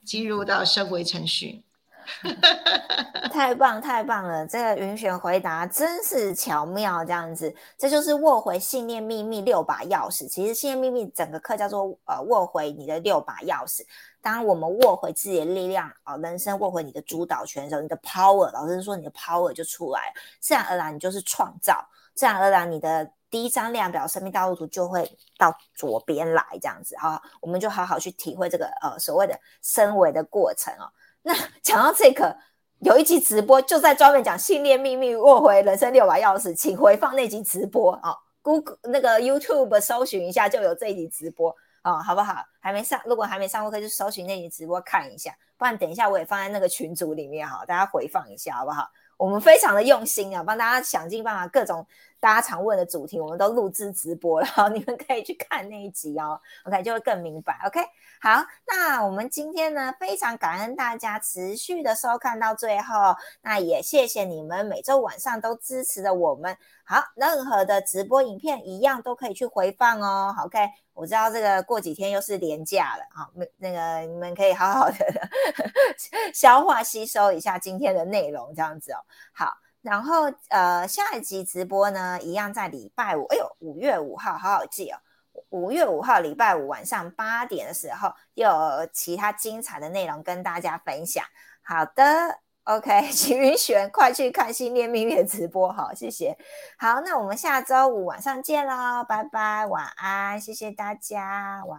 [SPEAKER 2] 进入到升维程序。
[SPEAKER 1] 太棒太棒了！这个云璇回答真是巧妙，这样子，这就是握回信念秘密六把钥匙。其实信念秘密整个课叫做呃握回你的六把钥匙。当我们握回自己的力量啊，人生握回你的主导权的时候，你的 power，老师说你的 power 就出来，自然而然你就是创造，自然而然你的第一张量表生命道路图就会到左边来，这样子哈，我们就好好去体会这个呃所谓的升维的过程哦。那讲到这个，有一集直播就在专门讲信念秘密握回人生六把钥匙，请回放那集直播啊，Google 那个 YouTube 搜寻一下就有这一集直播。哦，好不好？还没上，如果还没上过课，就搜寻那集直播看一下，不然等一下我也放在那个群组里面哈，大家回放一下好不好？我们非常的用心啊，帮大家想尽办法，各种大家常问的主题，我们都录制直播了，你们可以去看那一集哦。OK，就会更明白。OK，好，那我们今天呢，非常感恩大家持续的收看到最后，那也谢谢你们每周晚上都支持的我们。好，任何的直播影片一样都可以去回放哦。OK。我知道这个过几天又是年假了啊，那那个你们可以好好的 消化吸收一下今天的内容，这样子哦。好，然后呃下一集直播呢，一样在礼拜五，哎呦五月五号，好好记哦。五月五号礼拜五晚上八点的时候，又有其他精彩的内容跟大家分享。好的。OK，请云璇快去看新念秘密的直播，好，谢谢。好，那我们下周五晚上见喽，拜拜，晚安，谢谢大家，晚。